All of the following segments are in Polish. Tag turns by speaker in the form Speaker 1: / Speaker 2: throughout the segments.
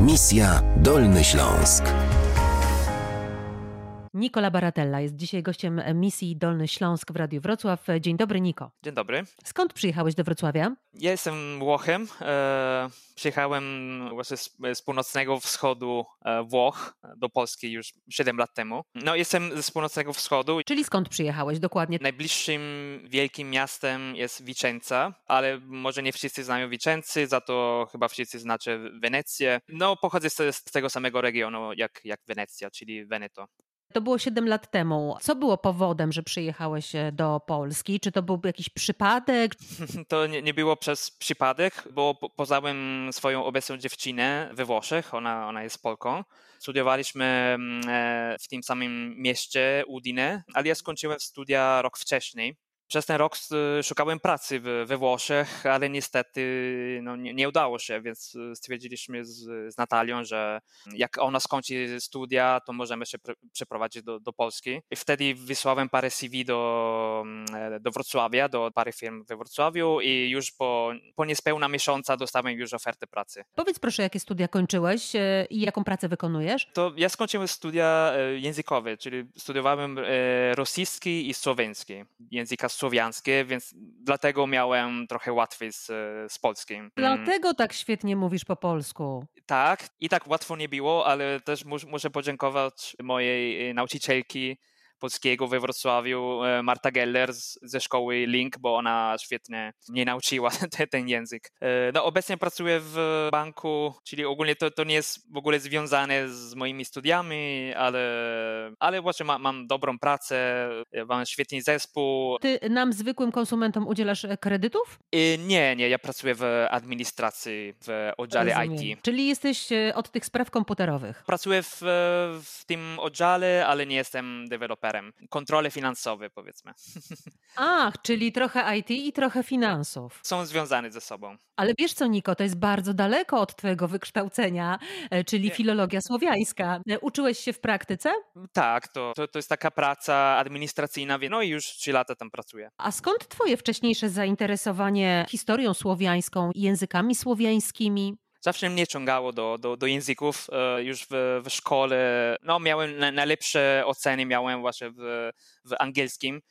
Speaker 1: Misja Dolny Śląsk.
Speaker 2: Nikola Baratella jest dzisiaj gościem misji Dolny Śląsk w Radiu Wrocław. Dzień dobry, Niko.
Speaker 3: Dzień dobry.
Speaker 2: Skąd przyjechałeś do Wrocławia?
Speaker 3: Ja jestem Włochem. E, przyjechałem właśnie z, północnego wschodu e, Włoch do Polski już 7 lat temu. No, jestem z północnego wschodu.
Speaker 2: Czyli skąd przyjechałeś dokładnie?
Speaker 3: Najbliższym wielkim miastem jest Vicenza, ale może nie wszyscy znają Vicenzy, za to chyba wszyscy znacie Wenecję. No, pochodzę z, z tego samego regionu jak, jak Wenecja, czyli Veneto.
Speaker 2: To było 7 lat temu. Co było powodem, że przyjechałeś e, do Polski? Czy to był jakiś przypadek?
Speaker 3: To nie, nie było przez przypadek, bo po, poznałem swoją obecną dziewczynę we Włoszech, ona, ona jest Polką. Studiowaliśmy mm, e, w tym samym mieście, Udine, ale ja skończyłem studia rok wcześniej. Przez ten rok szukałem pracy we Włoszech, ale niestety no, nie, nie, udało się, więc e, stwierdziliśmy z, z, Natalią, że jak ona skończy studia, to możemy się przeprowadzić do, do Polski. I wtedy wysłałem parę CV do, mm, e, do Wrocławia, do parę firm we Wrocławiu i już po, po niespełna miesiąca dostałem już ofertę pracy.
Speaker 2: Powiedz proszę, jakie studia kończyłeś e, i jaką pracę wykonujesz?
Speaker 3: To ja skończyłem studia językowe, czyli studiowałem rosyjski i słoweński, języka słowiańskie, więc dlatego miałem trochę łatwiej z, z polskim. Mm.
Speaker 2: Dlatego tak świetnie mówisz po polsku.
Speaker 3: Tak, i tak łatwo nie było, ale też mus, muszę podziękować mojej nauczycielki, polskiego we Wrocławiu, e, Marta Geller z, ze szkoły Link, bo ona świetnie mnie nauczyła te, ten język. E, no, obecnie pracuję w banku, czyli ogólnie to, to nie jest w ogóle związane z moimi studiami, ale, ale właśnie ma, mam dobrą pracę, e, mam świetny zespół.
Speaker 2: Ty nam, zwykłym konsumentom, udzielasz kredytów?
Speaker 3: Nie, nie, ja pracuję w administracji, w oddziale Rozumiem. IT.
Speaker 2: Czyli jesteś od tych spraw komputerowych?
Speaker 3: Pracuję w, w tym oddziale, ale nie jestem deweloperem deweloperem. Kontrole finansowe, powiedzmy.
Speaker 2: Ach, czyli trochę IT i trochę finansów.
Speaker 3: Są związane ze sobą.
Speaker 2: Ale wiesz co, Niko, to jest bardzo daleko od twojego wykształcenia, e, czyli filologia słowiańska. E, uczyłeś się w praktyce?
Speaker 3: Tak, to, to, to jest taka praca administracyjna, no i już trzy lata tam pracuję.
Speaker 2: A skąd twoje wcześniejsze zainteresowanie historią słowiańską, językami słowiańskimi?
Speaker 3: Zawsze mnie ciągało do, do, do języków. E, już w, w szkole no, miałem najlepsze oceny, miałem właśnie w, w angielskim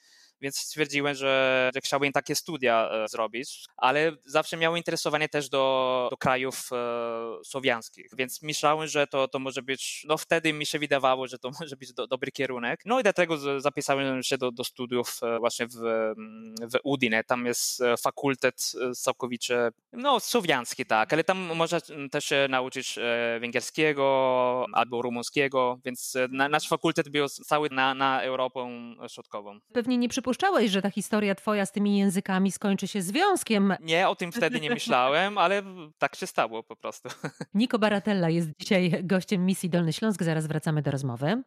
Speaker 3: więc stwierdziłem, że, że chciałbym takie studia e, zrobić, ale zawsze miałem interesowanie też do, do krajów e, słowiańskich, więc myślałem, że to, to może być, no wtedy mi się wydawało, że to może być do, dobry kierunek. No i dlatego zapisałem się do, do studiów e, właśnie w, w Udine. Tam jest fakultet całkowicie, no słowiański, tak, ale tam można też się nauczyć węgierskiego albo rumuńskiego, więc nasz fakultet był cały na, na Europę Środkową.
Speaker 2: Pewnie nie przypuszczałeś, że ta historia twoja z tymi językami skończy się związkiem.
Speaker 3: Nie, o tym wtedy nie myślałem, ale tak się stało po prostu.
Speaker 2: Niko Baratella jest dzisiaj gościem misji Dolny Śląsk. Zaraz wracamy do rozmowy.